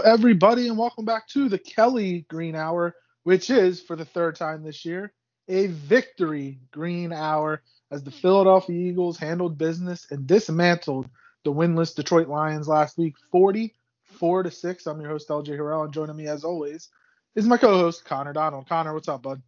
everybody, and welcome back to the Kelly Green Hour, which is, for the third time this year, a victory green hour as the Philadelphia Eagles handled business and dismantled the winless Detroit Lions last week 44 to 6. I'm your host, LJ Harrell, and joining me as always is my co host, Connor Donald. Connor, what's up, bud?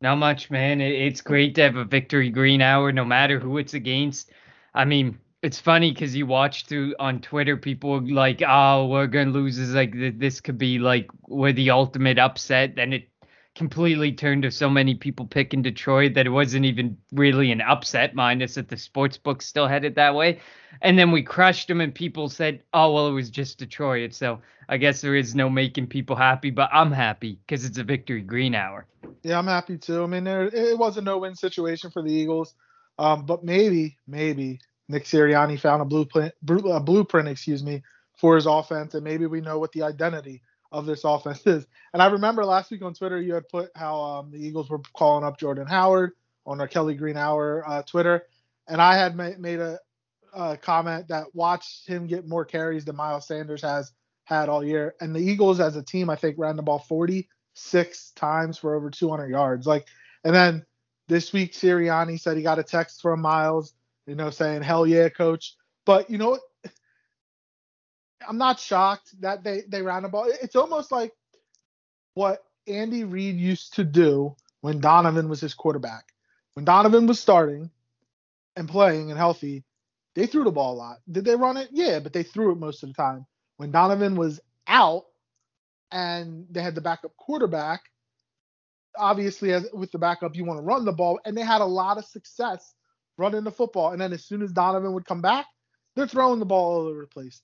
Not much, man. It's great to have a victory green hour no matter who it's against. I mean, it's funny because you watch through on Twitter, people like, "Oh, we're gonna lose." Is like this could be like we're the ultimate upset. Then it completely turned to so many people picking Detroit that it wasn't even really an upset, minus that the sports book still had it that way. And then we crushed them, and people said, "Oh, well, it was just Detroit." So I guess there is no making people happy, but I'm happy because it's a victory green hour. Yeah, I'm happy too. I mean, there it was a no-win situation for the Eagles, um, but maybe, maybe Nick Sirianni found a blueprint, a blueprint, excuse me, for his offense, and maybe we know what the identity of this offense is. And I remember last week on Twitter, you had put how um, the Eagles were calling up Jordan Howard on our Kelly Green Hour uh, Twitter, and I had ma- made a, a, comment that watched him get more carries than Miles Sanders has had all year. And the Eagles, as a team, I think ran the ball 46 times for over 200 yards. Like, and then this week, Sirianni said he got a text from Miles you know, saying, hell yeah, coach. But, you know, I'm not shocked that they, they ran the ball. It's almost like what Andy Reid used to do when Donovan was his quarterback. When Donovan was starting and playing and healthy, they threw the ball a lot. Did they run it? Yeah, but they threw it most of the time. When Donovan was out and they had the backup quarterback, obviously as with the backup you want to run the ball and they had a lot of success running the football. And then as soon as Donovan would come back, they're throwing the ball all over the place.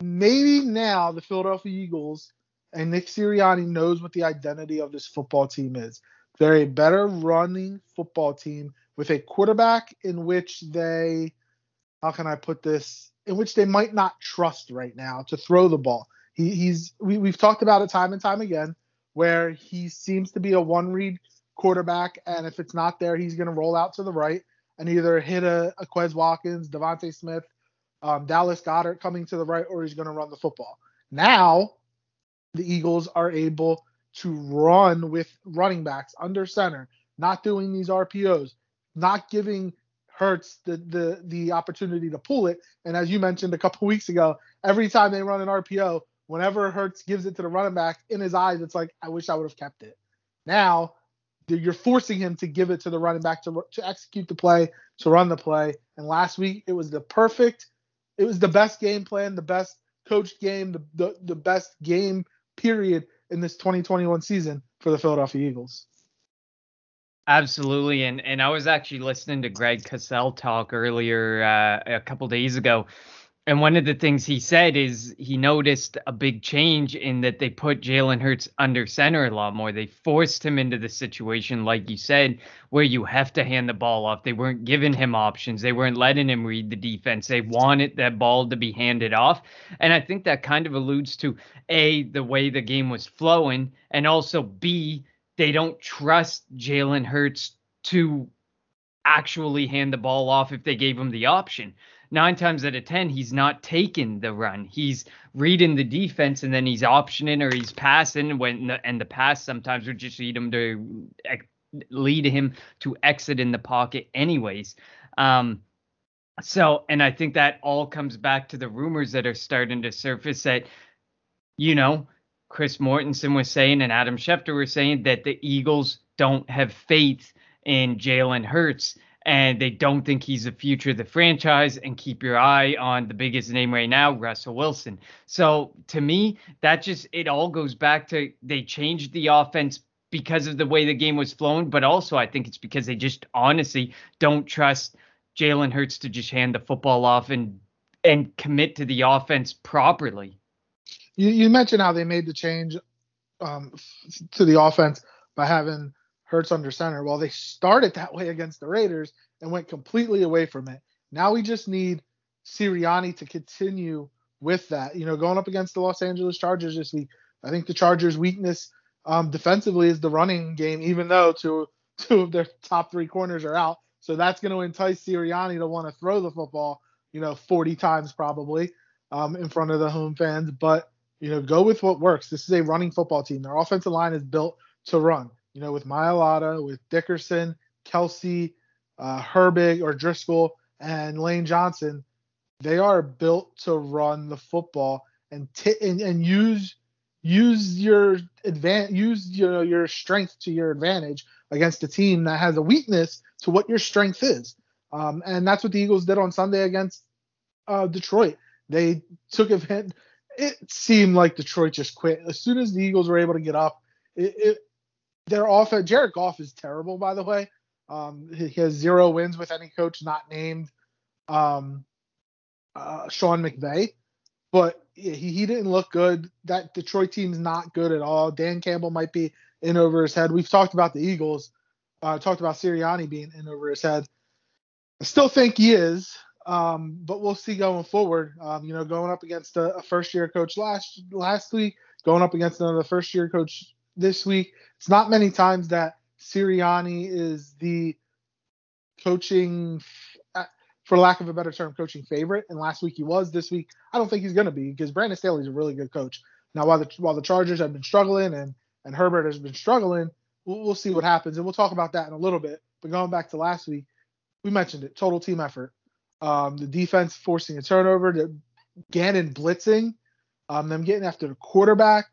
Maybe now the Philadelphia Eagles and Nick Sirianni knows what the identity of this football team is. They're a better running football team with a quarterback in which they, how can I put this, in which they might not trust right now to throw the ball. He, he's we, we've talked about it time and time again where he seems to be a one read quarterback, and if it's not there, he's going to roll out to the right and either hit a, a Quez Watkins, DeVonta Smith, um, Dallas Goedert coming to the right, or he's going to run the football. Now, the Eagles are able to run with running backs under center, not doing these RPOs, not giving Hurts the the the opportunity to pull it. And as you mentioned a couple weeks ago, every time they run an RPO, whenever Hurts gives it to the running back, in his eyes, it's like, I wish I would have kept it. Now you're forcing him to give it to the running back to, to execute the play, to run the play. And last week it was the perfect, it was the best game plan, the best coached game, the, the, the best game period in this 2021 season for the Philadelphia Eagles. Absolutely, and and I was actually listening to Greg Cosell talk earlier uh, a couple days ago, and one of the things he said is he noticed a big change in that they put Jalen Hurts under center a lot more. They forced him into the situation, like you said, where you have to hand the ball off. They weren't giving him options. They weren't letting him read the defense. They wanted that ball to be handed off. And I think that kind of alludes to A, the way the game was flowing, and also B, they don't trust Jalen Hurts to actually hand the ball off if they gave him the option nine times out of ten he's not taking the run. He's reading the defense and then he's optioning or he's passing when the, and the pass sometimes would just lead him to lead him to exit in the pocket anyways. Um, so and I think that all comes back to the rumors that are starting to surface that you know Chris Mortensen was saying and Adam Schefter were saying that the Eagles don't have faith in Jalen Hurts and they don't think he's the future of the franchise. And keep your eye on the biggest name right now, Russell Wilson. So to me, that just it all goes back to they changed the offense because of the way the game was flown, but also I think it's because they just honestly don't trust Jalen Hurts to just hand the football off and and commit to the offense properly. You, you mentioned how they made the change um, to the offense by having Hurts under center. Well, they started that way against the Raiders and went completely away from it. Now we just need Sirianni to continue with that. You know, going up against the Los Angeles Chargers this week, I think the Chargers' weakness um, defensively is the running game, even though two two of their top three corners are out. So that's going to entice Sirianni to want to throw the football, you know, 40 times probably um, in front of the home fans. But You know, go with what works. This is a running football team. Their offensive line is built to run. You know, with Mailata, with Dickerson, Kelsey, uh, Herbig or Driscoll, and Lane Johnson, they are built to run the football and t- and, and use use your advan- use your your strength to your advantage against a team that has a weakness to what your strength is. Um, and that's what the Eagles did on Sunday against uh, Detroit. They took advantage. It seemed like Detroit just quit as soon as the Eagles were able to get up. It their offense. Jared Goff is terrible, by the way. Um, he has zero wins with any coach not named um, uh, Sean McVay, but he, he didn't look good. That Detroit team's not good at all. Dan Campbell might be in over his head. We've talked about the Eagles. Uh, talked about Sirianni being in over his head. I still think he is, um, but we'll see going forward. Um, you know, going up against a, a first year coach last last week, going up against another first year coach this week. It's not many times that Sirianni is the coaching, uh, for lack of a better term, coaching favorite. And last week he was. This week I don't think he's going to be because Brandon Staley's a really good coach. Now while the while the Chargers have been struggling and and Herbert has been struggling, we'll, we'll see what happens and we'll talk about that in a little bit. But going back to last week, we mentioned it, total team effort. Um, the defense forcing a turnover, the Gannon blitzing, um, them getting after the quarterback.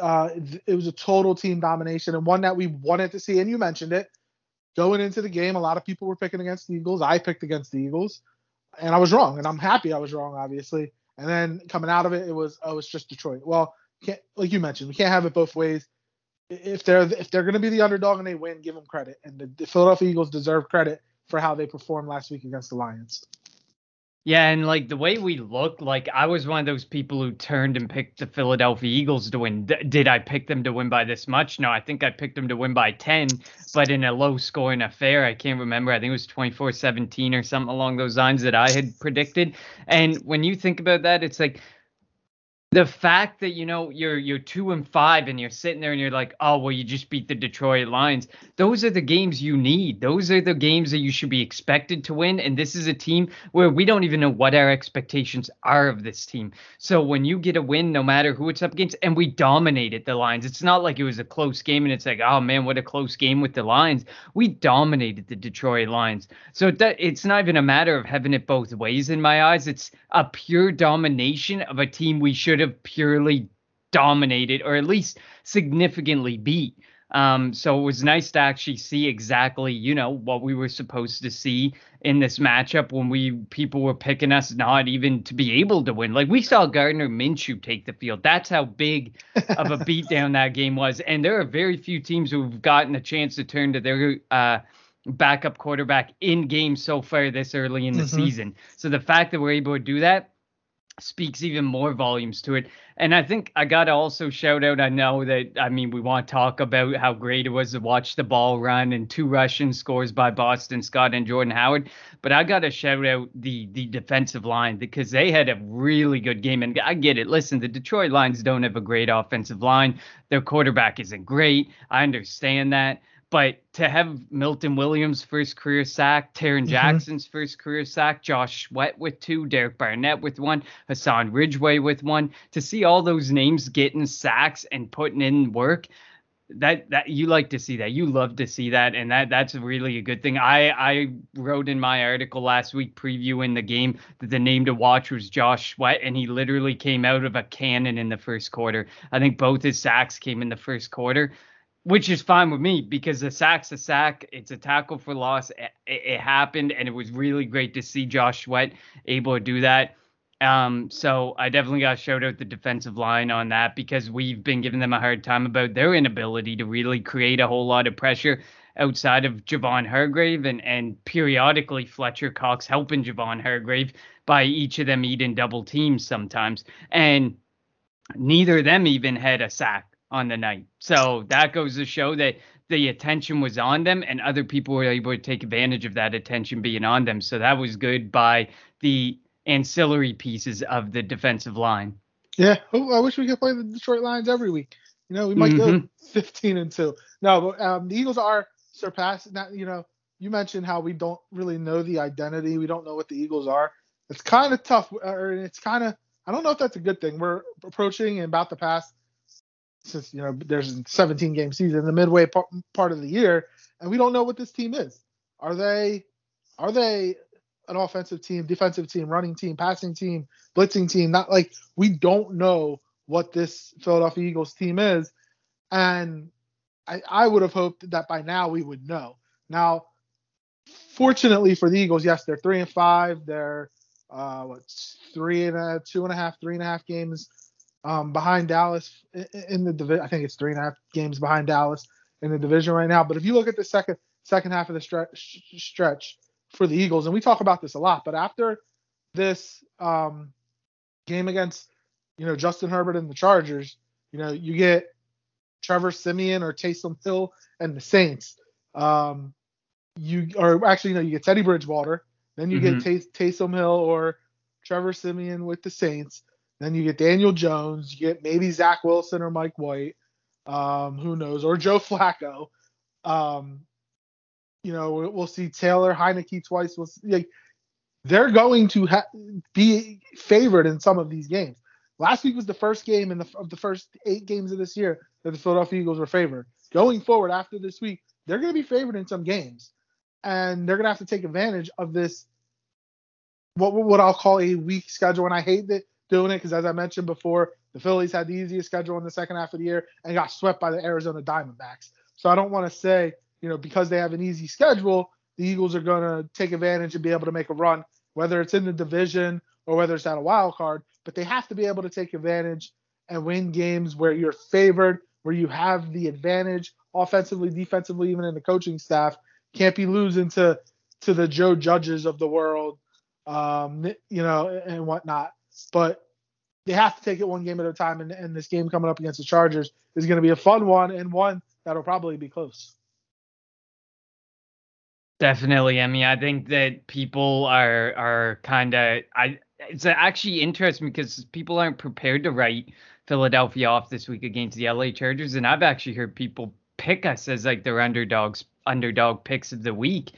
Uh, it was a total team domination and one that we wanted to see. And you mentioned it going into the game. A lot of people were picking against the Eagles. I picked against the Eagles, and I was wrong. And I'm happy I was wrong, obviously. And then coming out of it, it was oh, it's just Detroit. Well, like you mentioned, we can't have it both ways. If they're if they're going to be the underdog and they win, give them credit. And the, the Philadelphia Eagles deserve credit for how they performed last week against the Lions. Yeah, and like the way we look, like I was one of those people who turned and picked the Philadelphia Eagles to win. D- did I pick them to win by this much? No, I think I picked them to win by 10, but in a low scoring affair. I can't remember. I think it was 24 17 or something along those lines that I had predicted. And when you think about that, it's like the fact that you know you're you're two and five and you're sitting there and you're like oh well you just beat the detroit lions. Those are the games you need. Those are the games that you should be expected to win. And this is a team where we don't even know what our expectations are of this team. So when you get a win no matter who it's up against and we dominated the lions it's not like it was a close game and it's like oh man what a close game with the lions. We dominated the detroit lions. So it's not even a matter of having it both ways in my eyes. It's a pure domination of a team we should have purely dominated or at least significantly beat. Um, so it was nice to actually see exactly, you know, what we were supposed to see in this matchup when we people were picking us not even to be able to win. Like we saw Gardner Minshew take the field. That's how big of a beatdown that game was. And there are very few teams who've gotten a chance to turn to their uh, backup quarterback in game so far this early in the mm-hmm. season. So the fact that we're able to do that speaks even more volumes to it. And I think I got to also shout out. I know that, I mean, we want to talk about how great it was to watch the ball run and two rushing scores by Boston Scott and Jordan Howard. But I got to shout out the, the defensive line because they had a really good game. And I get it. Listen, the Detroit Lions don't have a great offensive line, their quarterback isn't great. I understand that. But to have Milton Williams' first career sack, Tarron mm-hmm. Jackson's first career sack, Josh Sweat with two, Derek Barnett with one, Hassan Ridgeway with one, to see all those names getting sacks and putting in work, that that you like to see that. You love to see that, and that that's really a good thing. I I wrote in my article last week previewing the game that the name to watch was Josh Sweat, and he literally came out of a cannon in the first quarter. I think both his sacks came in the first quarter which is fine with me because the sack's a sack. It's a tackle for loss. It, it, happened, and it was really great to see Josh Sweat able to do that. Um, so I definitely got shout out the defensive line on that because we've been giving them a hard time about their inability to really create a whole lot of pressure outside of Javon Hargrave and and periodically Fletcher Cox helping Javon Hargrave by each of them eating double teams sometimes. And neither of them even had a sack on the night. So that goes to show that the attention was on them and other people were able to take advantage of that attention being on them. So that was good by the ancillary pieces of the defensive line. Yeah, oh, I wish we could play the Detroit Lions every week. You know, we might mm-hmm. go 15 and 2. No, but um, the Eagles are surpassing that. You know, you mentioned how we don't really know the identity. We don't know what the Eagles are. It's kind of tough, or it's kind of I don't know if that's a good thing. We're approaching and about to pass since you know there's a 17 game season, the midway part, of the year, and we don't know what this team is. Are they are they an offensive team, defensive team, running team, passing team, blitzing team? Not like we don't know what this Philadelphia Eagles team is, and I, I would have hoped that by now we would know. Now, fortunately for the Eagles, yes, they're three and five. They're uh, what three and a two and a half, three and a half games um, behind Dallas in the division. I think it's three and a half games behind Dallas in the division right now. But if you look at the second second half of the stretch stretch for the Eagles, and we talk about this a lot, but after this um, game against you know Justin Herbert and the Chargers, you know you get Trevor Siemian or Taysom Hill and the Saints. Um, you or actually, you know, you get Teddy Bridgewater, then you mm-hmm. get Tay- Taysom Hill or Trevor Siemian with the Saints. Then you get Daniel Jones. You get maybe Zach Wilson or Mike White. Um, who knows? Or Joe Flacco. Um, you know, we'll see Taylor Heinicke twice. We'll see, like, they're going to ha- be favored in some of these games. Last week was the first game in the of the first eight games of this year that the Philadelphia Eagles were favored. Going forward after this week, they're going to be favored in some games, and they're going to have to take advantage of this. What what I'll call a weak schedule, and I hate that doing it because as I mentioned before, the Phillies had the easiest schedule in the second half of the year and got swept by the Arizona Diamondbacks. So I don't want to say you know because they have an easy schedule, the Eagles are going to take advantage and be able to make a run, whether it's in the division or whether it's at a wild card but they have to be able to take advantage and win games where you're favored, where you have the advantage offensively, defensively, even in the coaching staff. Can't be losing to to the Joe Judges of the world, um, you know, and whatnot. But they have to take it one game at a time, and, and this game coming up against the Chargers is going to be a fun one and one that'll probably be close. Definitely. I mean, I think that people are are kind of I it's actually interesting because people aren't prepared to write Philadelphia off this week against the LA Chargers, and I've actually heard people pick us as like their underdogs, underdog picks of the week.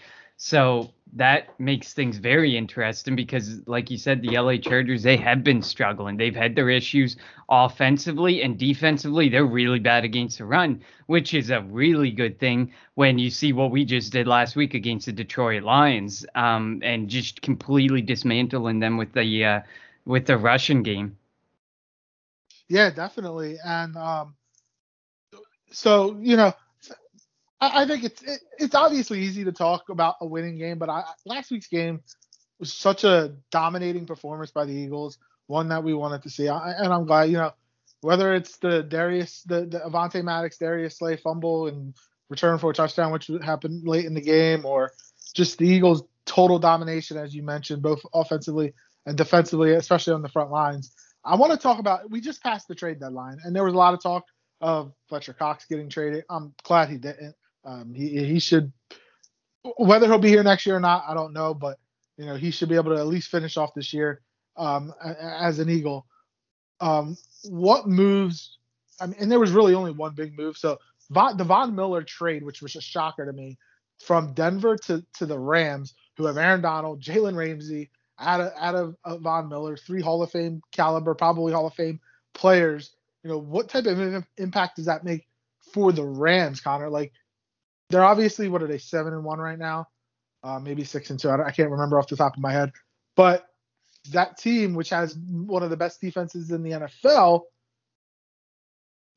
So that makes things very interesting because, like you said, the LA Chargers, they have been struggling. They've had their issues offensively and defensively. They're really bad against the run, which is a really good thing when you see what we just did last week against the Detroit Lions um, and just completely dismantling them with the uh, with the rushing game. Yeah, definitely. And um, so, you know, I, I think it's it, it's obviously easy to talk about a winning game, but I, last week's game was such a dominating performance by the Eagles, one that we wanted to see, I, and I'm glad you know whether it's the Darius the, the Avonte Maddox Darius Slay fumble and return for a touchdown, which happened late in the game, or just the Eagles' total domination, as you mentioned, both offensively and defensively, especially on the front lines. I want to talk about. We just passed the trade deadline, and there was a lot of talk of Fletcher Cox getting traded. I'm glad he didn't. Um, he he should whether he'll be here next year or not, I don't know, but you know he should be able to at least finish off this year um, as an Eagle. Um, what moves? I mean, and there was really only one big move. So Von, the Von Miller trade, which was a shocker to me, from Denver to to the Rams, who have Aaron Donald, Jalen Ramsey, out of out of Von Miller, three Hall of Fame caliber, probably Hall of Fame players. You know, what type of impact does that make for the Rams, Connor? Like, they're obviously what are they seven and one right now, uh, maybe six and two. I, I, can't remember off the top of my head, but that team, which has one of the best defenses in the NFL,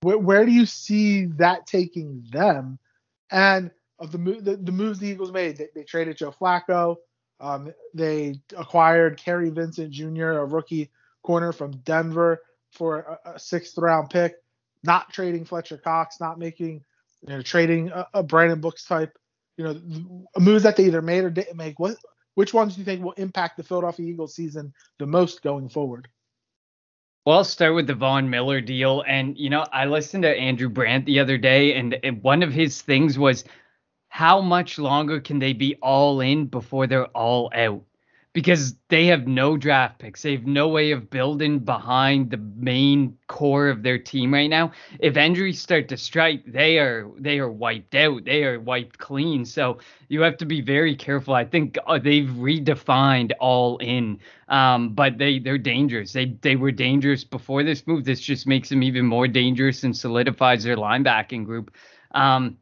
where, where do you see that taking them? And of the the, the moves the Eagles made, they, they traded Joe Flacco. Um, they acquired Kary Vincent Jr., a rookie corner from Denver, for a, a sixth round pick. Not trading Fletcher Cox, not making you know, trading a, a Brandon Brooks type, you know, moves that they either made or didn't make. What which ones do you think will impact the Philadelphia Eagles season the most going forward? Well, I'll start with the Von Miller deal. And, you know, I listened to Andrew Brandt the other day, and, and one of his things was how much longer can they be all in before they're all out? Because they have no draft picks. They have no way of building behind the main core of their team right now. If injuries start to strike, they are they are wiped out. They are wiped clean. So you have to be very careful. I think uh, they've redefined all in, um, but they they're dangerous. They they were dangerous before this move. This just makes them even more dangerous and solidifies their linebacking group. Um,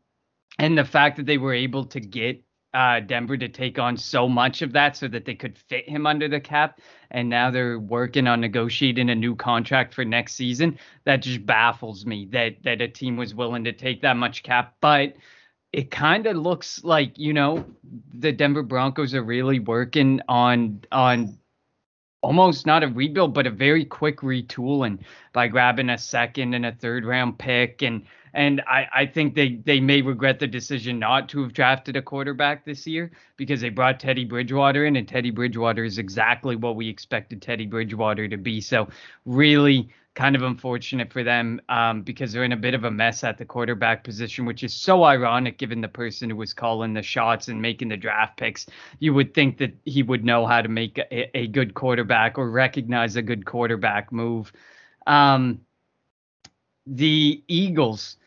and the fact that they were able to get uh, Denver to take on so much of that so that they could fit him under the cap. And now they're working on negotiating a new contract for next season. That just baffles me that that a team was willing to take that much cap. But it kind of looks like you know the Denver Broncos are really working on on almost not a rebuild, but a very quick retooling by grabbing a second and a third round pick and and I, I think they, they may regret the decision not to have drafted a quarterback this year because they brought Teddy Bridgewater in, and Teddy Bridgewater is exactly what we expected Teddy Bridgewater to be. So, really kind of unfortunate for them um, because they're in a bit of a mess at the quarterback position, which is so ironic given the person who was calling the shots and making the draft picks. You would think that he would know how to make a, a good quarterback or recognize a good quarterback move. Um, the Eagles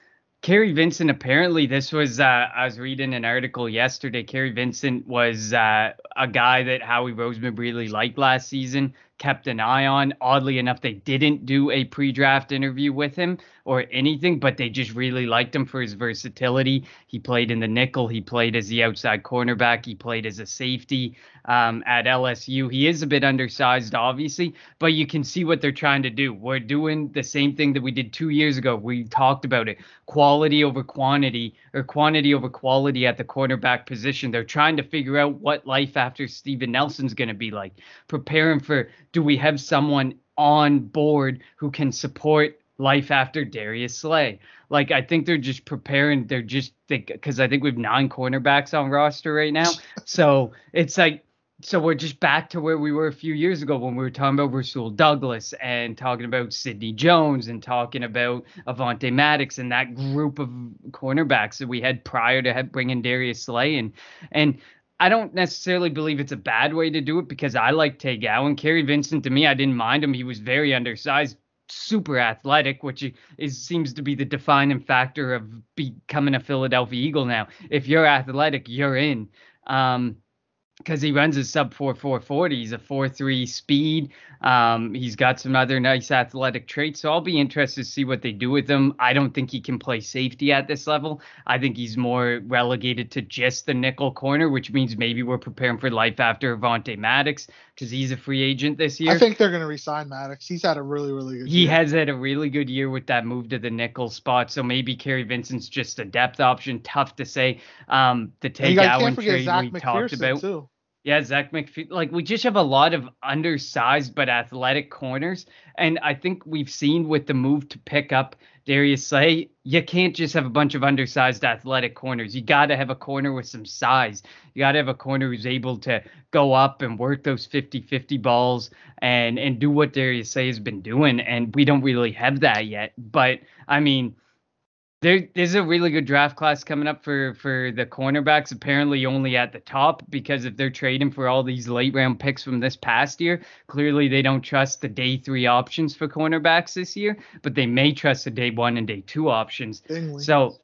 Kary Vincent, apparently, this was, uh, I was reading an article yesterday. Kary Vincent was uh, a guy that Howie Roseman really liked last season kept an eye on. Oddly enough, they didn't do a pre draft interview with him or anything, but they just really liked him for his versatility. He played in the nickel, he played as the outside cornerback, he played as a safety um, at LSU. He is a bit undersized, obviously, but you can see what they're trying to do. We're doing the same thing that we did two years ago. We talked about it quality over quantity or quantity over quality at the cornerback position. They're trying to figure out what life after Steven Nelson's going to be like, preparing for do we have someone on board who can support life after Darius Slay? Like I think they're just preparing. They're just think because I think we have nine cornerbacks on roster right now. so it's like so we're just back to where we were a few years ago when we were talking about Rasul Douglas and talking about Sidney Jones and talking about Avonte Maddox and that group of cornerbacks that we had prior to bringing Darius Slay and and I don't necessarily believe it's a bad way to do it because I like Tay Gowan. Kary Vincent, to me, I didn't mind him. He was very undersized, super athletic, which is seems to be the defining factor of becoming a Philadelphia Eagle now. If you're athletic, you're in. Um, because he runs a sub 4440. He's a 4.3 speed. Um, he's got some other nice athletic traits. So I'll be interested to see what they do with him. I don't think he can play safety at this level. I think he's more relegated to just the nickel corner, which means maybe we're preparing for life after Avonte Maddox because he's a free agent this year. I think they're going to resign Maddox. He's had a really, really good he year. has had a really good year with that move to the nickel spot. So maybe Kary Vincent's just a depth option. Tough to say. Um, the Tay Gowan trade Zach we McPhearson talked about. Too. Yeah, Zech McPhearson. Like we just have a lot of undersized but athletic corners, and I think we've seen with the move to pick up Darius Slay, you can't just have a bunch of undersized athletic corners. You got to have a corner with some size. You got to have a corner who's able to go up and work those 50-50 balls and and do what Darius Slay has been doing, and we don't really have that yet. But I mean there, there's a really good draft class coming up for for the cornerbacks. Apparently, only at the top because if they're trading for all these late round picks from this past year, clearly they don't trust the day three options for cornerbacks this year. But they may trust the day one and day two options. So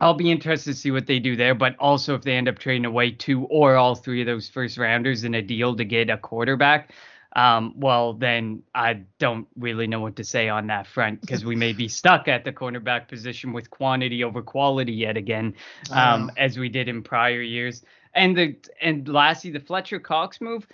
I'll be interested to see what they do there. But also, if they end up trading away two or all three of those first rounders in a deal to get a quarterback, um, well, then I don't really know what to say on that front because we may be stuck at the cornerback position with quantity over quality yet again, um, as we did in prior years. And the and lastly, the Fletcher Cox move.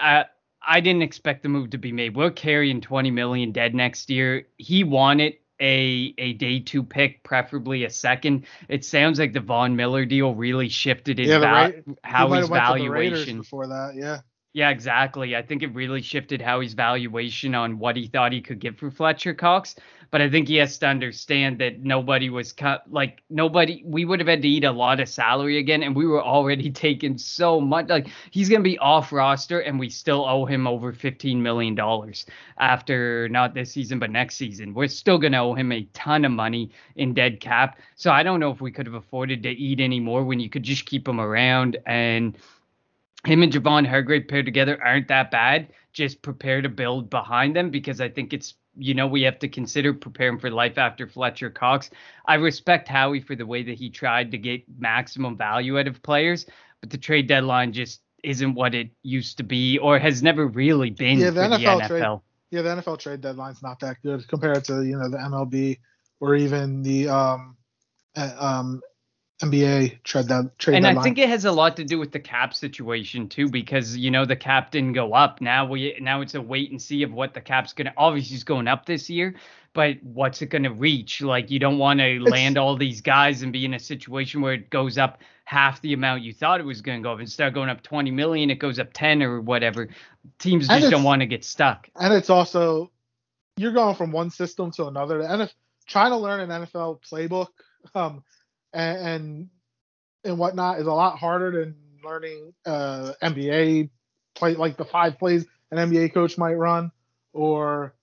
Uh, I didn't expect the move to be made. We're carrying 20 million dead next year. He wanted a a day two pick, preferably a second. It sounds like the Von Miller deal really shifted his yeah, val- how his valuation before that. Yeah. Yeah, exactly. I think it really shifted Howie's valuation on what he thought he could get for Fletcher Cox. But I think he has to understand that nobody was cut. Like nobody, we would have had to eat a lot of salary again, and we were already taking so much. Like he's gonna be off roster, and we still owe him over fifteen million dollars after not this season but next season. We're still gonna owe him a ton of money in dead cap. So I don't know if we could have afforded to eat any more when you could just keep him around and him and Javon Hargrave paired together aren't that bad. Just prepare to build behind them because I think it's you know we have to consider preparing for life after Fletcher Cox. I respect Howie for the way that he tried to get maximum value out of players, but the trade deadline just isn't what it used to be or has never really been Yeah, the NFL, the NFL. trade yeah, the NFL trade deadline's not that good compared to you know the MLB or even the um uh, um NBA trade dead, trade and. I think it has a lot to do with the cap situation too, because you know the cap didn't go up. Now we now it's a wait and see of what the cap's gonna. Obviously, it's going up this year, but what's it gonna reach? Like you don't want to land all these guys and be in a situation where it goes up half the amount you thought it was gonna go up. Instead of going up 20 million, it goes up 10 or whatever. Teams just don't want to get stuck. and it's also you're going from one system to another. And if trying to learn an NFL playbook um, and, and and whatnot is a lot harder than learning uh, NBA play like the five plays an NBA coach might run, or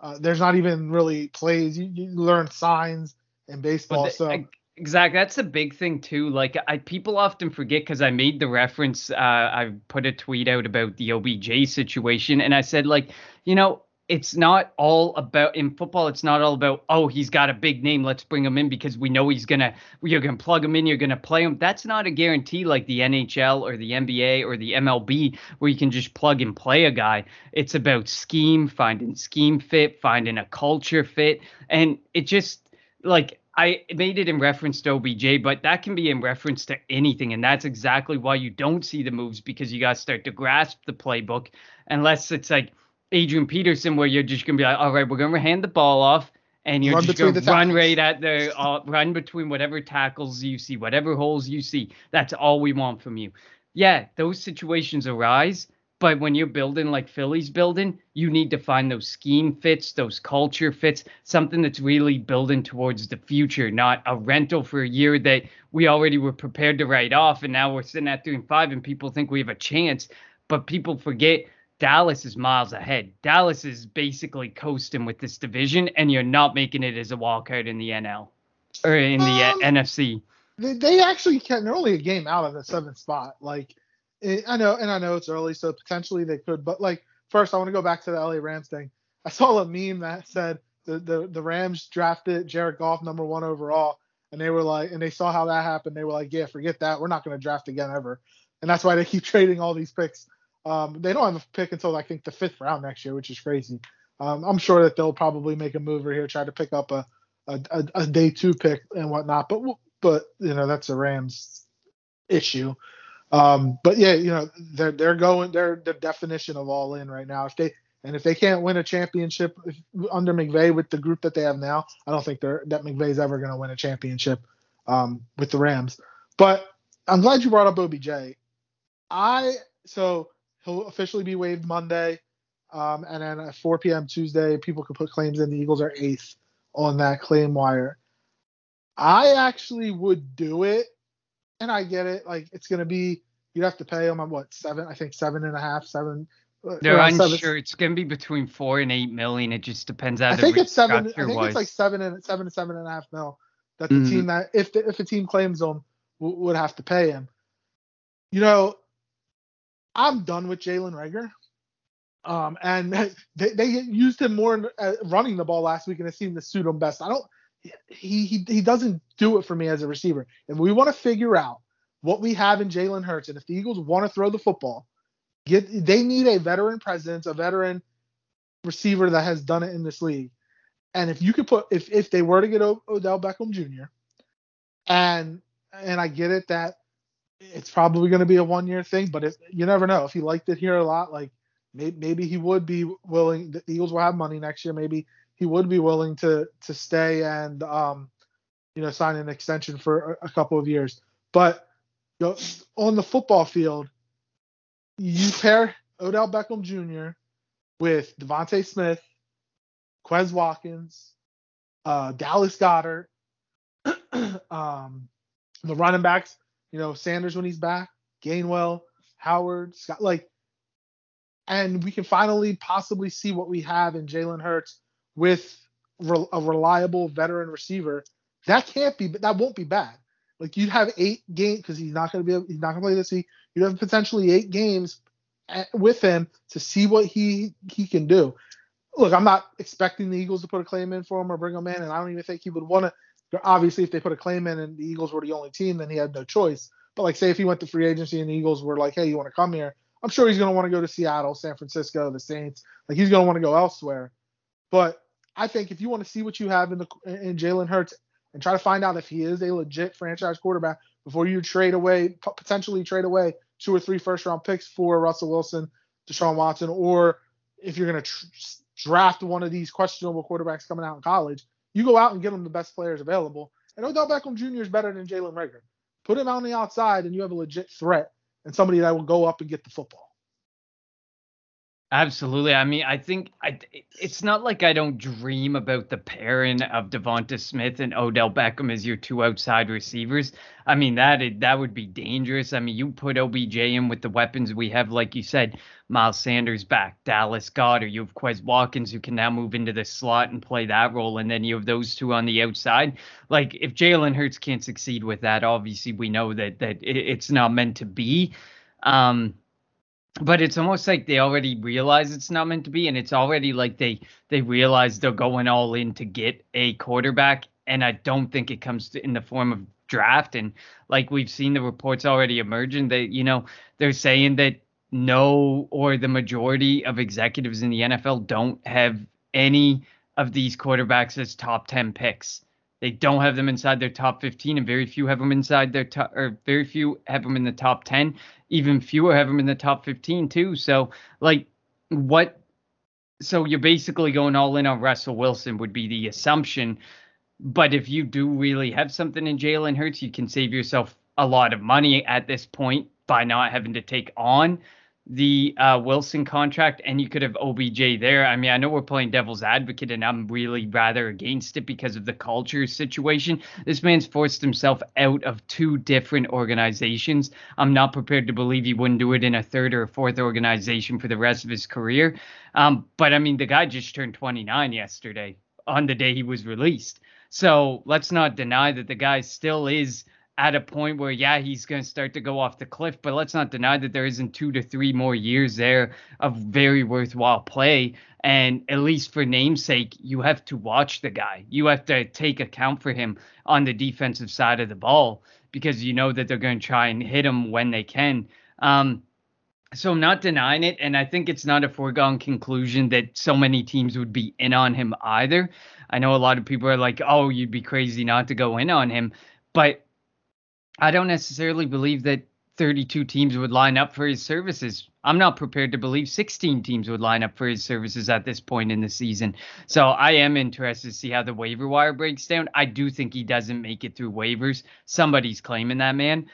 uh, there's not even really plays. You, you learn signs in baseball. The- so I- exactly, that's a big thing too. Like I people often forget because I made the reference. Uh, I put a tweet out about the OBJ situation, and I said like, you know, it's not all about in football. It's not all about oh he's got a big name, let's bring him in because we know he's gonna you're gonna plug him in, you're gonna play him. That's not a guarantee like the NHL or the NBA or the MLB where you can just plug and play a guy. It's about scheme, finding scheme fit, finding a culture fit, and it just like I made it in reference to OBJ, but that can be in reference to anything. And that's exactly why you don't see the moves because you got to start to grasp the playbook, unless it's like Adrian Peterson, where you're just going to be like, all right, we're going to hand the ball off. And you're Run just going to run right at the uh, run between whatever tackles you see, whatever holes you see. That's all we want from you. Yeah, those situations arise, but when you're building like Philly's building, you need to find those scheme fits, those culture fits, something that's really building towards the future, not a rental for a year that we already were prepared to write off. And now we're sitting at three and five, and people think we have a chance. But people forget Dallas is miles ahead. Dallas is basically coasting with this division, and you're not making it as a wild card in the NL or in the uh, Um, NFC. they, they actually can. They're only a game out of the seventh spot. Like it, I know, and I know it's early, so potentially they could. But like first, I want to go back to the LA Rams thing. I saw a meme that said the the, the Rams drafted Jared Goff number one overall, and they were like, and they saw how that happened. They were like, yeah, forget that. We're not going to draft again ever. And that's why they keep trading all these picks. Um, they don't have a pick until I think the fifth round next year, which is crazy. Um, I'm sure that they'll probably make a move here, try to pick up a a, a, a day two pick and whatnot. But but you know that's a Rams issue. Um, but yeah, you know they're they're going they're the definition of all in right now. If they and if they can't win a championship under McVay with the group that they have now, I don't think they're that McVay's ever going to win a championship um, with the Rams. But I'm glad you brought up OBJ. I so he'll officially be waived Monday, um, and then at 4 p.m. Tuesday, people can put claims in. The Eagles are eighth on that claim wire. I actually would do it, and I get it. Like it's gonna be, you'd have to pay them on what seven? I think seven and a half, seven. uh, They're seven- unsure. It's going to be between four and eight million. It just depends how I think it's seven. I think was. it's like seven and seven to seven and a half mil that the Mhm. team that if the, if a team claims them w- would have to pay him. You know, I'm done with Jalen Reagor. Um, and they, they used him more uh, running the ball last week, and it seemed to suit him best. I don't. He he he doesn't do it for me as a receiver. And we want to figure out what we have in Jalen Hurts, and if the Eagles want to throw the football, get they need a veteran presence, a veteran receiver that has done it in this league. And if you could put if if they were to get o- Odell Beckham Jr. and and I get it that it's probably going to be a one year thing, but if you never know if he liked it here a lot, like maybe maybe he would be willing. The Eagles will have money next year. Maybe he would be willing to to stay and um you know sign an extension for a, a couple of years. But you know, on the football field, you pair Odell Beckham Jr. with DeVonta Smith, Quez Watkins, uh, Dallas Goedert, um, the running backs, you know, Sanders when he's back, Gainwell, Howard, Scott, like, and we can finally possibly see what we have in Jalen Hurts with re- a reliable veteran receiver. That can't be, but that won't be bad. Like you'd have eight games because he's not going to be, he's not going to play this week. You have potentially eight games with him to see what he he can do. Look, I'm not expecting the Eagles to put a claim in for him or bring him in, and I don't even think he would want to. Obviously, if they put a claim in and the Eagles were the only team, then he had no choice. But like, say if he went to free agency and the Eagles were like, "Hey, you want to come here?" I'm sure he's going to want to go to Seattle, San Francisco, the Saints. Like he's going to want to go elsewhere. But I think if you want to see what you have in the in Jalen Hurts and try to find out if he is a legit franchise quarterback before you trade away potentially trade away two or three first round picks for Russell Wilson, Deshaun Watson, or if you're going to tr- draft one of these questionable quarterbacks coming out in college, you go out and get them the best players available. And Odell Beckham Jr. is better than Jalen Reagor. Put him on the outside, and you have a legit threat and somebody that will go up and get the football. Absolutely. I mean, I think I, it's not like I don't dream about the pairing of Devonta Smith and Odell Beckham as your two outside receivers. I mean, that that would be dangerous. I mean, you put OBJ in with the weapons we have, like you said, Miles Sanders back, Dallas Goedert. you have Quez Watkins who can now move into the slot and play that role, and then you have those two on the outside. Like, if Jalen Hurts can't succeed with that, obviously we know that that it, it's not meant to be. Um, but it's almost like they already realize it's not meant to be and it's already like they they realize they're going all in to get a quarterback and i don't think it comes to, in the form of draft. And like we've seen the reports already emerging that you know they're saying that no or the majority of executives in the NFL don't have any of these quarterbacks as top 10 picks they don't have them inside their top 15, and very few have them inside their top, or very few have them in the top 10. Even fewer have them in the top 15 too. So, like, what? So you're basically going all in on Russell Wilson would be the assumption. But if you do really have something in Jalen Hurts, you can save yourself a lot of money at this point by not having to take on the uh, Wilson contract and you could have OBJ there. I mean, I know we're playing devil's advocate and I'm really rather against it because of the culture situation. This man's forced himself out of two different organizations. I'm not prepared to believe he wouldn't do it in a third or a fourth organization for the rest of his career. Um, but I mean, the guy just turned 29 yesterday on the day he was released. So let's not deny that the guy still is at a point where yeah he's going to start to go off the cliff but let's not deny that there isn't two to three more years there of very worthwhile play. And at least for namesake you have to watch the guy. You have to take account for him on the defensive side of the ball because you know that they're going to try and hit him when they can. Um, so I'm not denying it, and I think it's not a foregone conclusion that so many teams would be in on him either. I know a lot of people are like, "Oh, you'd be crazy not to go in on him," but I don't necessarily believe that 32 teams would line up for his services. I'm not prepared to believe 16 teams would line up for his services at this point in the season. So I am interested to see how the waiver wire breaks down. I do think he doesn't make it through waivers. Somebody's claiming that man.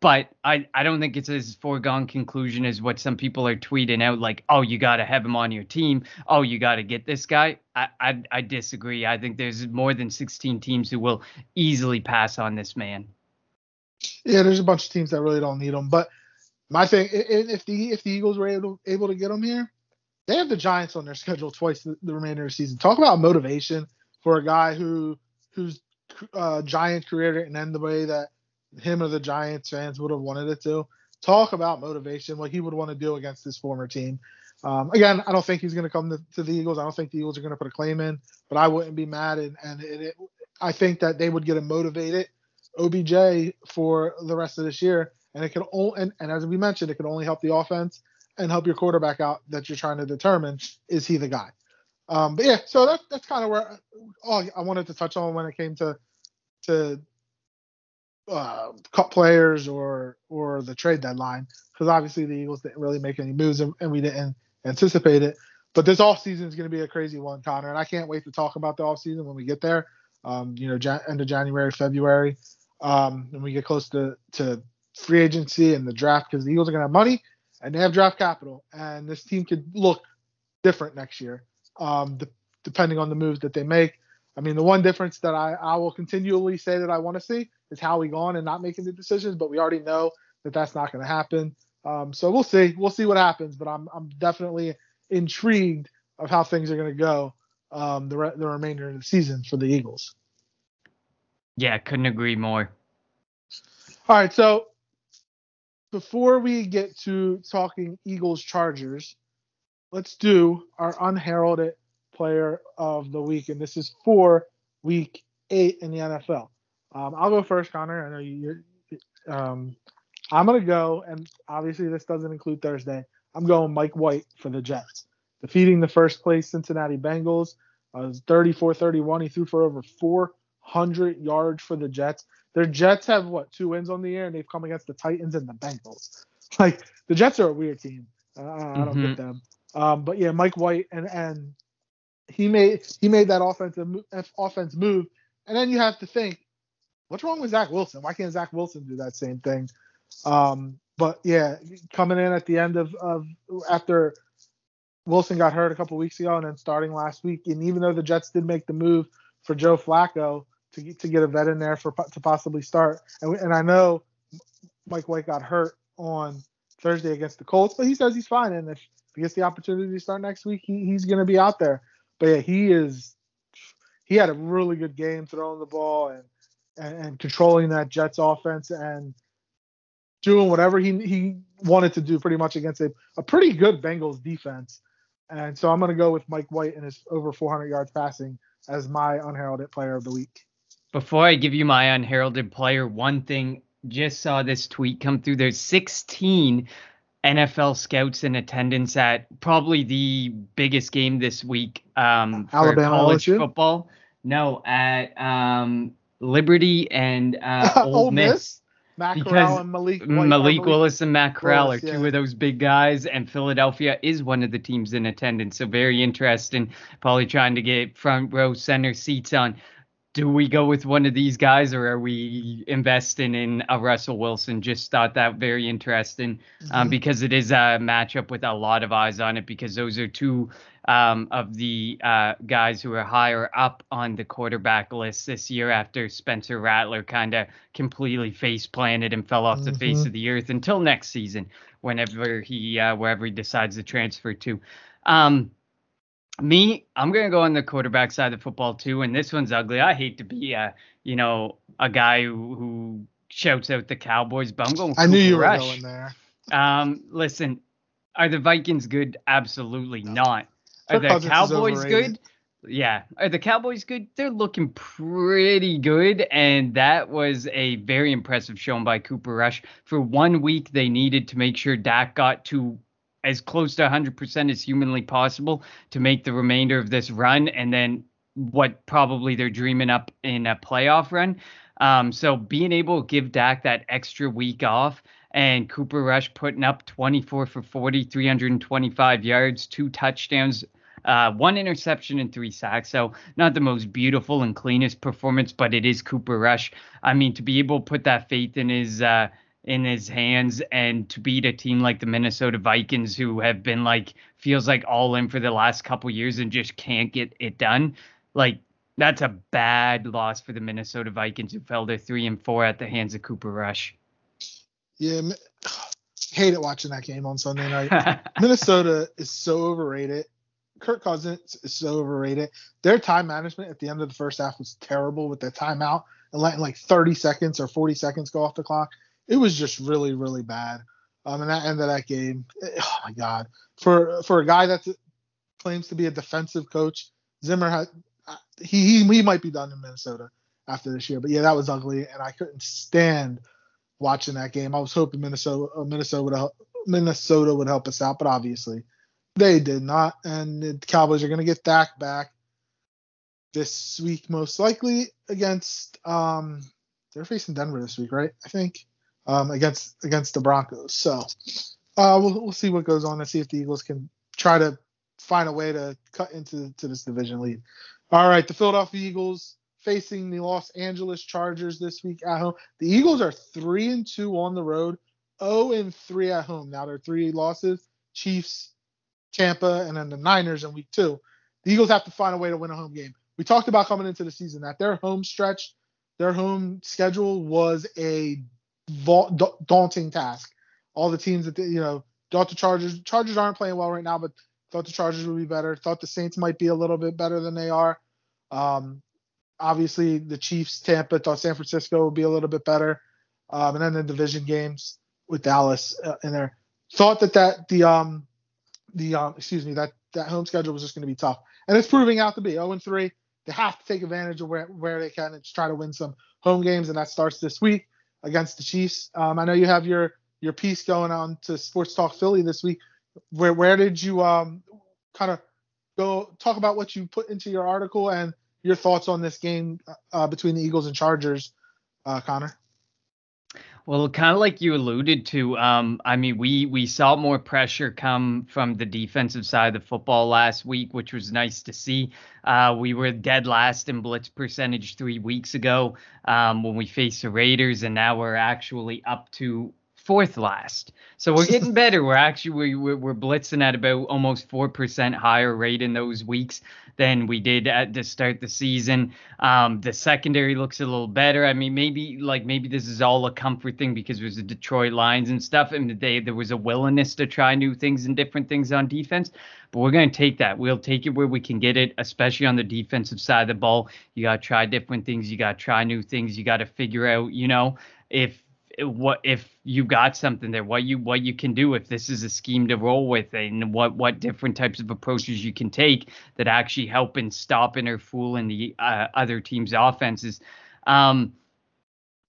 But I, I don't think it's as foregone conclusion as what some people are tweeting out, like, oh, you got to have him on your team. Oh, you got to get this guy. I, I, I disagree. I think there's more than 16 teams who will easily pass on this man. Yeah, there's a bunch of teams that really don't need him. But my thing, if the if the Eagles were able able to get him here, they have the Giants on their schedule twice the, the remainder of the season. Talk about motivation for a guy who whose uh, Giant career didn't end the way that him or the Giants fans would have wanted it to. Talk about motivation, what he would want to do against his former team. Um, again, I don't think he's going to come to, the Eagles. I don't think the Eagles are going to put a claim in, but I wouldn't be mad. And, and it, I think that they would get him motivated OBJ for the rest of this year, and it can only and, and as we mentioned, it can only help the offense and help your quarterback out that you're trying to determine is he the guy. Um, but yeah, so that, that's kind of where all I wanted to touch on when it came to to uh, cut players or or the trade deadline because obviously the Eagles didn't really make any moves and, and we didn't anticipate it. But this offseason is going to be a crazy one, Connor, and I can't wait to talk about the offseason when we get there. Um, you know, end of January, February um, and we get close to, to free agency and the draft because the Eagles are going to have money and they have draft capital. And this team could look different next year, um, de- depending on the moves that they make. I mean, the one difference that I, I will continually say that I want to see is Howie gone and not making the decisions, but we already know that that's not going to happen. Um, so we'll see. We'll see what happens, but I'm, I'm definitely intrigued of how things are going to go um, the, re- the remainder of the season for the Eagles. Yeah, couldn't agree more. All right, so before we get to talking Eagles Chargers, let's do our unheralded player of the week, and this is for week eight in the NFL. Um, I'll go first, Connor. I know you. Um, I'm gonna go, and obviously this doesn't include Thursday. I'm going Mike White for the Jets, defeating the first place Cincinnati Bengals. Uh, 34-31. He threw for over 400 yards for the Jets. Their Jets have what two wins on the year, and they've come against the Titans and the Bengals. Like the Jets are a weird team. Uh, I don't mm-hmm. get them. Um, but yeah, Mike White and and he made he made that offensive offense move, and then you have to think, what's wrong with Zach Wilson? Why can't Zach Wilson do that same thing? Um, but yeah, coming in at the end of, of after Wilson got hurt a couple weeks ago and then starting last week, and even though the Jets did make the move for Joe Flacco to get, to get a vet in there for to possibly start, and, and I know Mike White got hurt on Thursday against the Colts, but he says he's fine, and if he gets the opportunity to start next week, he, he's going to be out there. But yeah, he is. He had a really good game throwing the ball and, and, and controlling that Jets offense and doing whatever he he wanted to do pretty much against a, a pretty good Bengals defense. And so I'm going to go with Mike White and his over 400 yards passing as my unheralded player of the week. Before I give you my unheralded player, one thing just saw this tweet come through. There's 16 NFL scouts in attendance at probably the biggest game this week um, for Alabama college LSU? football. No, at um, Liberty and uh, Ole Miss. Miss. Matt because and Malik, White, Malik Willis and Matt Corral are two yeah. of those big guys, and Philadelphia is one of the teams in attendance. So very interesting. Probably trying to get front row center seats on. Do we go with one of these guys, or are we investing in a Russell Wilson? Just thought that very interesting um, mm-hmm. because it is a matchup with a lot of eyes on it. Because those are two um, of the uh, guys who are higher up on the quarterback list this year after Spencer Rattler kind of completely face planted and fell off mm-hmm. the face of the earth until next season, whenever he uh, wherever he decides to transfer to. Um, me, I'm gonna go on the quarterback side of football too, and this one's ugly. I hate to be a you know a guy who, who shouts out the Cowboys, but I'm going. I knew you were Rush. going there. Um, listen, are the Vikings good? Absolutely not. Are the Cowboys good? Yeah. Are the Cowboys good? They're looking pretty good. And that was a very impressive showing by Cooper Rush. For one week, they needed to make sure Dak got to as close to 100% as humanly possible to make the remainder of this run. And then what probably they're dreaming up in a playoff run. Um, so being able to give Dak that extra week off and Cooper Rush putting up 24 for 40, 325 yards, two touchdowns uh, one interception and three sacks. So not the most beautiful and cleanest performance, but it is Cooper Rush. I mean, to be able to put that faith in his uh, in his hands and to beat a team like the Minnesota Vikings, who have been like feels like all in for the last couple years and just can't get it done. Like that's a bad loss for the Minnesota Vikings, who fell to three and four at the hands of Cooper Rush. Yeah, hated watching that game on Sunday night. Minnesota is so overrated. Kirk Cousins is so overrated. Their time management at the end of the first half was terrible with the timeout and letting like 30 seconds or 40 seconds go off the clock. It was just really, really bad. Um, and that end of that game, oh my God, for for a guy that claims to be a defensive coach, Zimmer had he, he he might be done in Minnesota after this year. But yeah, that was ugly, and I couldn't stand watching that game. I was hoping Minnesota Minnesota would help, Minnesota would help us out, but obviously they did not, and the Cowboys are going to get Dak back this week, most likely against. Um, they're facing Denver this week, right? I think um, against against the Broncos. So uh, we'll we'll see what goes on and see if the Eagles can try to find a way to cut into to this division lead. All right, the Philadelphia Eagles facing the Los Angeles Chargers this week at home. The Eagles are three and two on the road, 0 and three at home. Now they're three losses. Chiefs, Tampa, and then the Niners in week two. The Eagles have to find a way to win a home game. We talked about coming into the season that their home stretch, their home schedule was a daunting task. All the teams that you know thought the Chargers Chargers aren't playing well right now, but thought the Chargers would be better. Thought the Saints might be a little bit better than they are. Um, obviously, the Chiefs, Tampa, thought San Francisco would be a little bit better. Um, and then the division games, with Dallas uh, in there. Thought that that the um the um excuse me that that home schedule was just going to be tough, and it's proving out to be. 0 and 3. They have to take advantage of where where they can and try to win some home games, and that starts this week against the Chiefs. Um, I know you have your your piece going on to Sports Talk Philly this week. Where where did you um kind of go talk about what you put into your article and your thoughts on this game uh, between the Eagles and Chargers, uh, Connor? Well, kind of like you alluded to, um, I mean, we we saw more pressure come from the defensive side of the football last week, which was nice to see. Uh, we were dead last in blitz percentage three weeks ago um, when we faced the Raiders, and now we're actually up to fourth last. So we're getting better. We're actually we're, we're blitzing at about almost four percent higher rate in those weeks than we did at the start the season. Um, the secondary looks a little better. I mean, maybe like maybe this is all a comfort thing because there's the Detroit Lions and stuff, and they there was a willingness to try new things and different things on defense. But we're going to take that. We'll take it where we can get it, especially on the defensive side of the ball. You got to try different things. You got to try new things. You got to figure out, you know, if what if you got something there what you what you can do if this is a scheme to roll with and what what different types of approaches you can take that actually help in stopping or fooling the uh, other team's offenses. Um,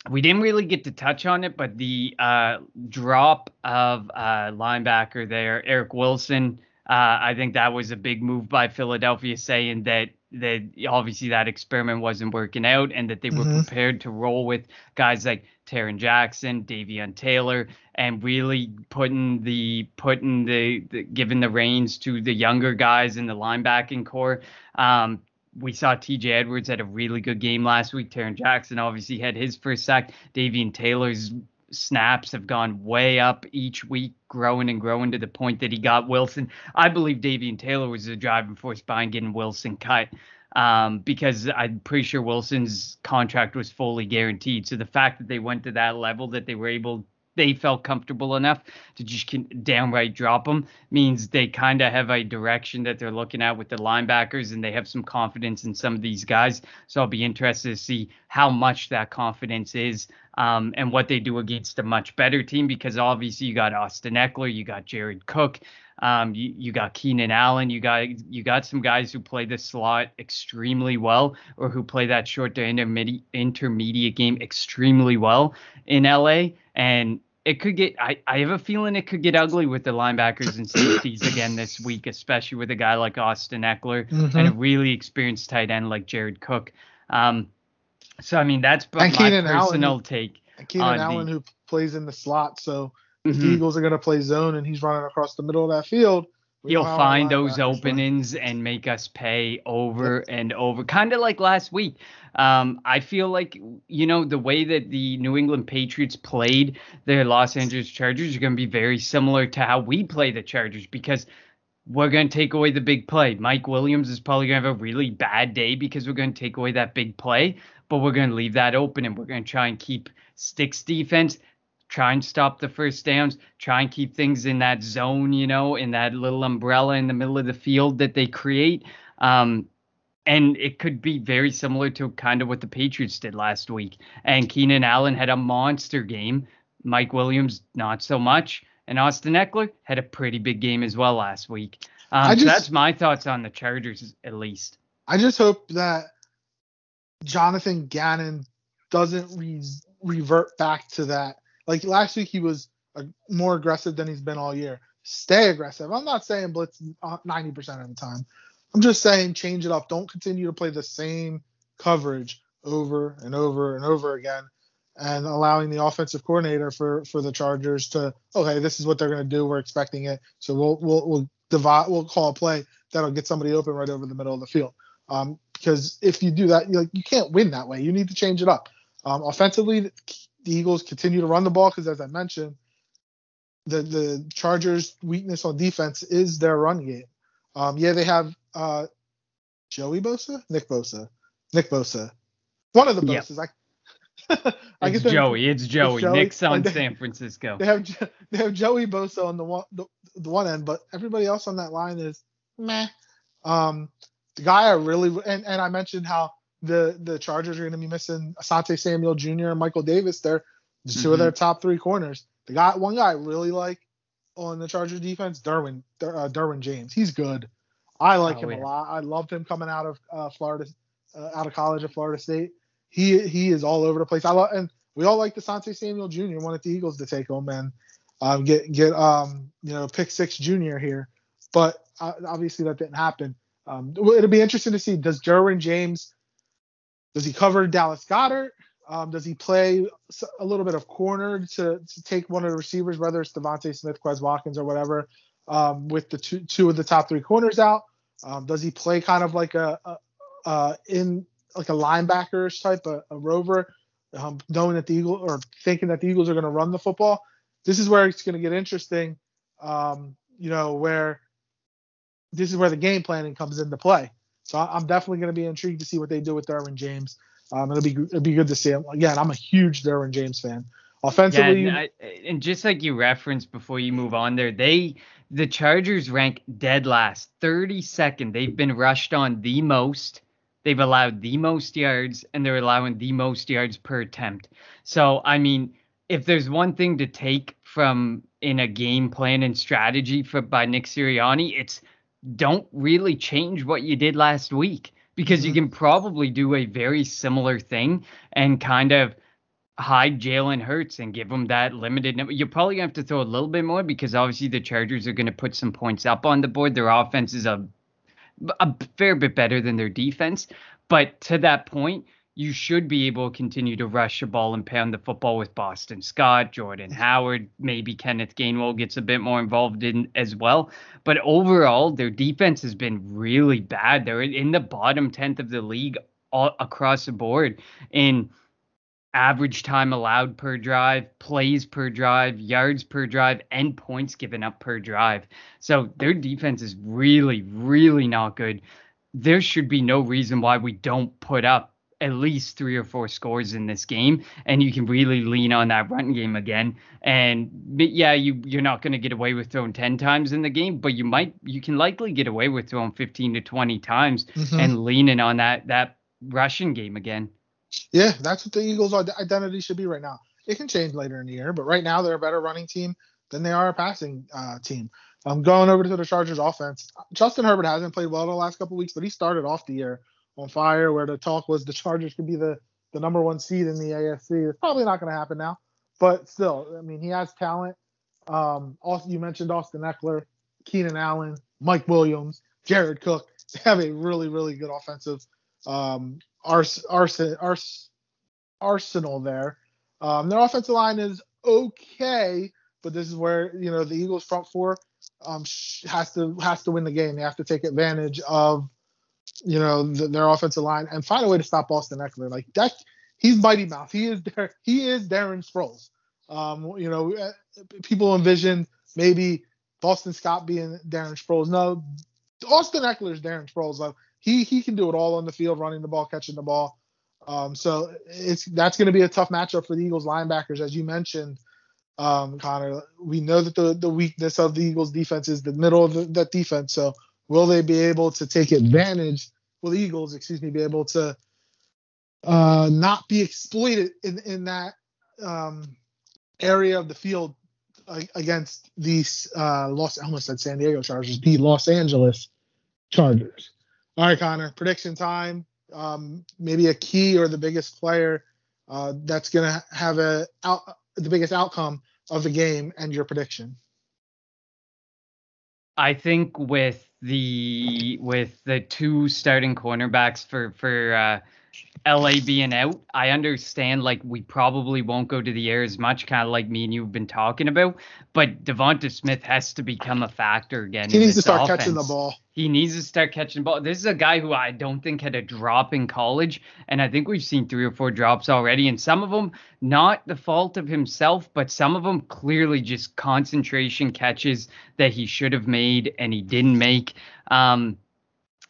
we didn't really get to touch on it but the uh, drop of uh, linebacker there eric wilson uh, i think that was a big move by philadelphia saying that that obviously that experiment wasn't working out and that they were mm-hmm. prepared to roll with guys like Tarron Jackson, Davion Taylor, and really putting the putting the, the giving the reins to the younger guys in the linebacking corps. Um, we saw TJ Edwards had a really good game last week. Tarron Jackson obviously had his first sack. Davion Taylor's snaps have gone way up each week, growing and growing to the point that he got Wilson. I believe Davion Taylor was the driving force behind getting Wilson cut um, because I'm pretty sure Wilson's contract was fully guaranteed. So the fact that they went to that level, that they were able, they felt comfortable enough to just downright drop him, means they kind of have a direction that they're looking at with the linebackers, and they have some confidence in some of these guys. So I'll be interested to see how much that confidence is. Um, and what they do against a much better team because obviously you got Austin Ekeler, you got Jared Cook, um, you, you got Keenan Allen. You got you got some guys who play the slot extremely well, or who play that short to intermediate intermediate game extremely well in LA. And it could get. I, I have a feeling it could get ugly with the linebackers and safeties again this week, especially with a guy like Austin Ekeler mm-hmm. and a really experienced tight end like Jared Cook. Um, so I mean that's my Keenan personal Allen, take. Keenan Allen, the, who plays in the slot, so mm-hmm. the Eagles are going to play zone and he's running across the middle of that field, he'll find those openings and make us pay over and over, kind of like last week. Um, I feel like you know the way that the New England Patriots played the Los Angeles Chargers are going to be very similar to how we play the Chargers because we're going to take away the big play. Mike Williams is probably going to have a really bad day because we're going to take away that big play, but we're going to leave that open and we're going to try and keep sticks defense try and stop the first downs, try and keep things in that zone, you know, in that little umbrella in the middle of the field that they create. Um, and it could be very similar to kind of what the Patriots did last week. And Keenan Allen had a monster game. Mike Williams, not so much. And Austin Ekeler had a pretty big game as well last week. Um, just, so that's my thoughts on the Chargers, at least. I just hope that Jonathan Gannon doesn't re- revert back to that like last week, he was uh, more aggressive than he's been all year. Stay aggressive. I'm not saying blitz 90% of the time. I'm just saying change it up. Don't continue to play the same coverage over and over and over again and allowing the offensive coordinator for for the Chargers to okay, this is what they're going to do. We're expecting it, so we'll we'll we'll divide we'll call a play that'll get somebody open right over the middle of the field. Um, because if you do that, you like you can't win that way. You need to change it up. Um, offensively, the Eagles continue to run the ball because, as I mentioned, the the Chargers' weakness on defense is their run game. Um, yeah, they have uh, Joey Bosa, Nick Bosa, Nick Bosa, one of the Bosas. Yep. I, I it's Joey. It's Joey. It's Joey. Nick's on like San Francisco. They have they have Joey Bosa on the one the, the one end, but everybody else on that line is meh. Um, the guy I really and, and I mentioned how the the Chargers are going to be missing Asante Samuel Jr. and Michael Davis. They're mm-hmm. two of their mm-hmm. top three corners. The guy, one guy I really like on the Chargers defense, Derwin uh, Derwin James. He's good. I like oh, him yeah. a lot. I loved him coming out of uh, Florida, uh, out of college at Florida State. He he is all over the place. I love and we all like the Asante Samuel Jr. wanted the Eagles to take him and um, get get um you know pick six junior here, but uh, obviously that didn't happen. Um, it'll be interesting to see does Derwin James does he cover Dallas Goedert? Um, does he play a little bit of corner to, to take one of the receivers, whether it's DeVonta Smith, Quez Watkins, or whatever, um, with the two two of the top three corners out? Um, does he play kind of like a, a, a in like a linebackers type, a, a rover, um, knowing that the Eagle or thinking that the Eagles are going to run the football? This is where it's going to get interesting. Um, you know, where this is where the game planning comes into play. So I'm definitely going to be intrigued to see what they do with Derwin James. Um, it'll be it'll be good to see him. Again, I'm a huge Derwin James fan. Offensively, yeah, and, I, and just like you referenced before you move on there, they the Chargers rank dead last, 32nd. They've been rushed on the most. They've allowed the most yards, and they're allowing the most yards per attempt. So I mean, if there's one thing to take from in a game plan and strategy for by Nick Sirianni, it's don't really change what you did last week because mm-hmm. you can probably do a very similar thing and kind of hide Jalen Hurts and give him that limited number. You're probably gonna have to throw a little bit more because obviously the Chargers are gonna put some points up on the board. Their offense is a a fair bit better than their defense, but to that point, you should be able to continue to rush the ball and pound the football with Boston Scott, Jordan Howard, maybe Kenneth Gainwell gets a bit more involved in as well. But overall, their defense has been really bad. They're in the bottom 10th of the league all across the board in average time allowed per drive, plays per drive, yards per drive, and points given up per drive. So their defense is really, really not good. There should be no reason why we don't put up at least three or four scores in this game, and you can really lean on that run game again. And yeah, you you're not going to get away with throwing ten times in the game, but you might you can likely get away with throwing fifteen to twenty times mm-hmm. and leaning on that that rushing game again. Yeah, that's what the Eagles' identity should be right now. It can change later in the year, but right now they're a better running team than they are a passing uh, team. I'm going over to the Chargers offense. Justin Herbert hasn't played well the last couple weeks, but he started off the year on fire, where the talk was the Chargers could be the the number one seed in the AFC. It's probably not going to happen now, but still, I mean, he has talent. Um, also, you mentioned Austin Ekeler, Keenan Allen, Mike Williams, Jared Cook. They have a really, really good offensive um, ars- ars- ars- arsenal there. Um, their offensive line is okay, but this is where you know the Eagles front four um, has to has to win the game. They have to take advantage of you know, the, their offensive line and find a way to stop Austin Ekeler. Like that, he's Mighty mouth. He is there. He is Darren Sproles. Um, you know, uh, people envision maybe Boston Scott being Darren Sproles. No, Austin Ekeler is Darren Sproles. Like, he he can do it all on the field, running the ball, catching the ball. Um, so it's that's going to be a tough matchup for the Eagles linebackers, as you mentioned, um, Connor. We know that the the weakness of the Eagles defense is the middle of the, that defense. So Will they be able to take advantage? Will the Eagles, excuse me, be able to uh, not be exploited in in that um, area of the field against these uh, Los? Almost said San Diego Chargers, the Los Angeles Chargers. All right, Connor, prediction time. Um, maybe a key or the biggest player uh, that's going to have a out, the biggest outcome of the game and your prediction. I think with the with the two starting cornerbacks for for uh, LA being out, I understand like we probably won't go to the air as much, kind of like me and you've been talking about. But DeVonta Smith has to become a factor again. He needs to start offense. catching the ball. He needs to start catching the ball. This is a guy who I don't think had a drop in college, and I think we've seen three or four drops already, and some of them not the fault of himself, but some of them clearly just concentration catches that he should have made and he didn't make. Um,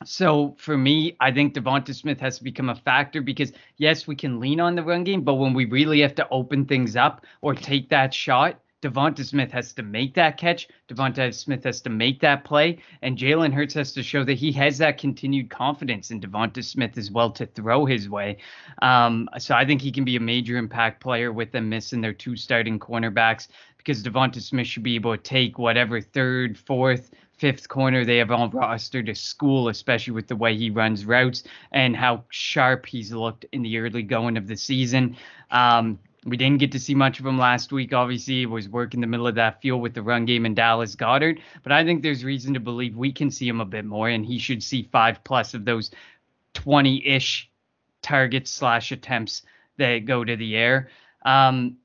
so for me, I think DeVonta Smith has to become a factor because yes, we can lean on the run game, but when we really have to open things up or take that shot, DeVonta Smith has to make that catch. DeVonta Smith has to make that play, and Jalen Hurts has to show that he has that continued confidence in DeVonta Smith as well to throw his way. Um, so I think he can be a major impact player with them missing their two starting cornerbacks because DeVonta Smith should be able to take whatever third, fourth, fifth corner they have on roster to school, especially with the way he runs routes and how sharp he's looked in the early going of the season. Um, we didn't get to see much of him last week. Obviously, he was working the middle of that field with the run game in Dallas Goedert. but I think there's reason to believe we can see him a bit more, and he should see five plus of those 20-ish targets slash attempts that go to the air. Um,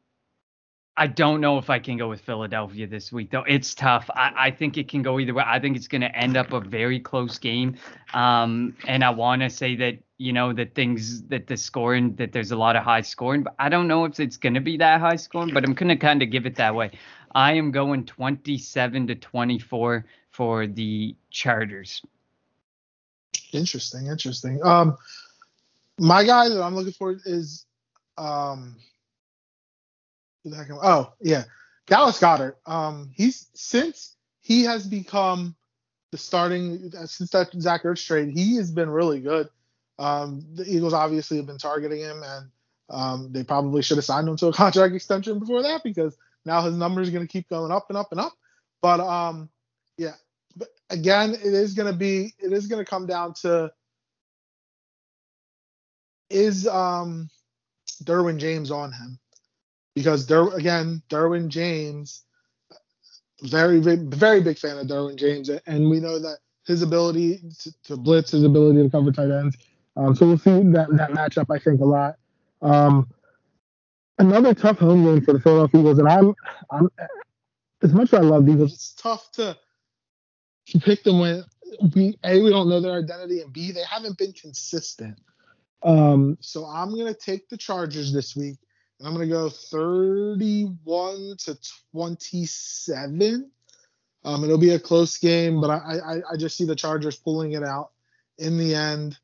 I don't know if I can go with Philadelphia this week, though. It's tough. I, I think it can go either way. I think it's going to end up a very close game. Um, and I want to say that, you know, that things, that the scoring, that there's a lot of high scoring, but I don't know if it's going to be that high scoring, but I'm going to kind of give it that way. I am going 27 to 24 for the Chargers. Interesting. Interesting. Um, my guy that I'm looking for is, um, Oh yeah, Dallas Goedert. Um, he's since he has become the starting since that Zach Ertz trade, he has been really good. Um, the Eagles obviously have been targeting him, and um, they probably should have signed him to a contract extension before that because now his number is going to keep going up and up and up. But um, yeah, but again, it is going to be it is going to come down to is um Derwin James on him because Der- again, Derwin James, very very big fan of Derwin James, and we know that his ability to, to blitz, his ability to cover tight ends. Um, so we'll see that that matchup, I think, a lot. Um, another tough home game for the Philadelphia Eagles, and I'm, I'm as much as I love the Eagles, it's tough to to pick them when we a we don't know their identity, and b they haven't been consistent. Um, so I'm gonna take the Chargers this week. I'm going to go 31 to 27. Um, it'll be a close game, but I, I, I just see the Chargers pulling it out in the end.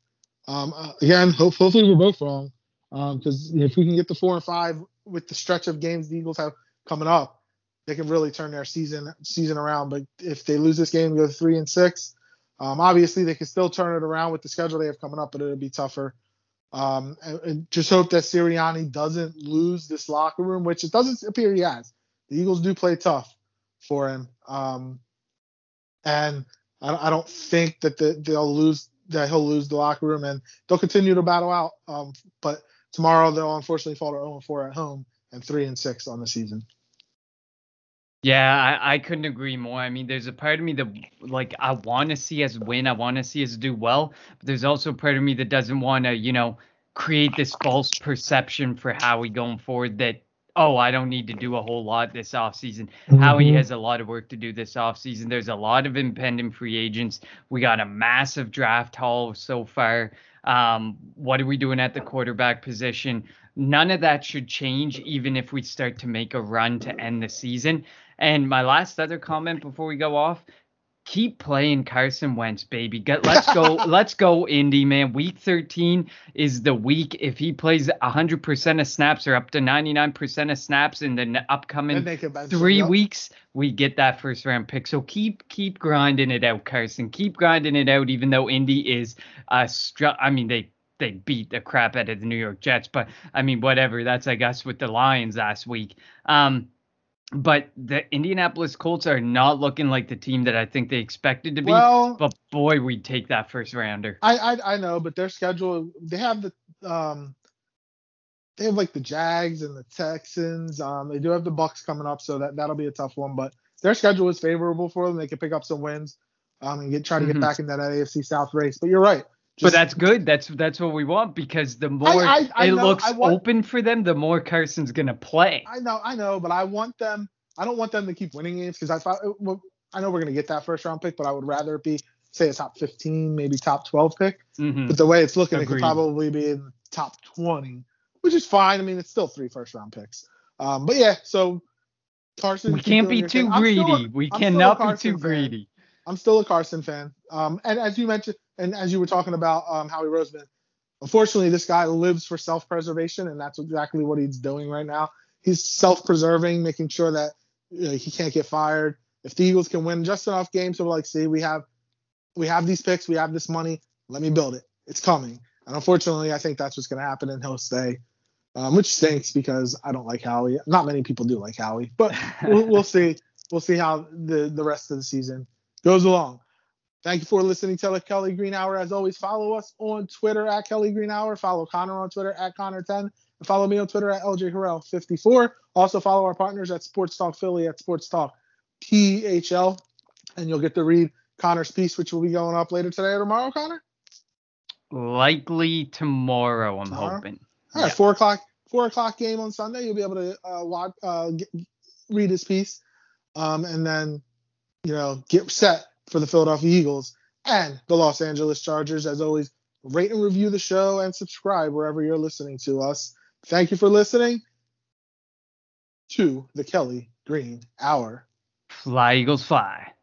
Um, uh, again, hope, hopefully we're both wrong because um, if we can get the four and five with the stretch of games the Eagles have coming up, they can really turn their season season around. But if they lose this game, go three and six, um, obviously they can still turn it around with the schedule they have coming up, but it'll be tougher. Um, and, just hope that Sirianni doesn't lose this locker room, which it doesn't appear he has. The Eagles do play tough for him, um, and I, I, don't think that the, they'll lose that he'll lose the locker room, and they'll continue to battle out. Um, but tomorrow they'll unfortunately fall to 0 4 at home and 3 and 6 on the season. Yeah, I, I couldn't agree more. I mean, there's a part of me that like I want to see us win. I want to see us do well. But there's also a part of me that doesn't want to, you know, create this false perception for Howie going forward that oh, I don't need to do a whole lot this offseason. Mm-hmm. Howie has a lot of work to do this offseason. There's a lot of impending free agents. We got a massive draft haul so far. Um, what are we doing at the quarterback position? None of that should change, even if we start to make a run to end the season. And my last other comment before we go off keep playing Carson Wentz, baby. Get, let's go. let's go, Indy, man. Week 13 is the week. If he plays 100% of snaps or up to 99% of snaps in the upcoming three him, weeks, we get that first round pick. So keep keep grinding it out, Carson. Keep grinding it out, even though Indy is uh str- I mean, they they beat the crap out of the New York Jets, but I mean, whatever. That's I guess with the Lions last week. Um, but the Indianapolis Colts are not looking like the team that I think they expected to be. Well, but boy, we'd take that first rounder. I, I I know, but their schedule they have the um they have like the Jags and the Texans. Um, they do have the Bucs coming up, so that that'll be a tough one. But their schedule is favorable for them. They can pick up some wins, um, and get try to get mm-hmm. back in that AFC South race. But you're right. Just, but that's good. That's that's what we want because the more I, I, I it know, looks want, open for them, the more Carson's gonna play. I know, I know, but I want them. I don't want them to keep winning games because I thought well, I know we're gonna get that first round pick, but I would rather it be say a top 15, maybe top 12 pick. Mm-hmm. But the way it's looking, Agreed. it could probably be in the top 20, which is fine. I mean, it's still three first round picks. Um, but yeah, so Carson. We can't be too greedy. A, we I'm cannot be too greedy. I'm still a Carson fan. Um, and as you mentioned, and as you were talking about um, Howie Roseman, unfortunately, this guy lives for self-preservation, and that's exactly what he's doing right now. He's self-preserving, making sure that you know, he can't get fired. If the Eagles can win just enough games, so like, see, we have we have these picks, we have this money. Let me build it. It's coming. And unfortunately, I think that's what's going to happen, and he'll stay, um, which stinks because I don't like Howie. Not many people do like Howie, but we'll, we'll see. We'll see how the the rest of the season goes along. Thank you for listening to the Kelly Green Hour. As always, follow us on Twitter at Kelly Green Hour. Follow Connor on Twitter at Connor10. And follow me on Twitter at LJ Harrell54. Also follow our partners at Sports Talk Philly at Sports Talk PHL. And you'll get to read Connor's piece, which will be going up later today or tomorrow, Connor? Likely tomorrow, I'm tomorrow? hoping. All right, four o'clock, four o'clock game on Sunday. You'll be able to uh, watch, uh, get, read his piece, um, and then you know get set for the Philadelphia Eagles and the Los Angeles Chargers. As always, rate and review the show and subscribe wherever you're listening to us. Thank you for listening to the Kelly Green Hour. Fly, Eagles, fly.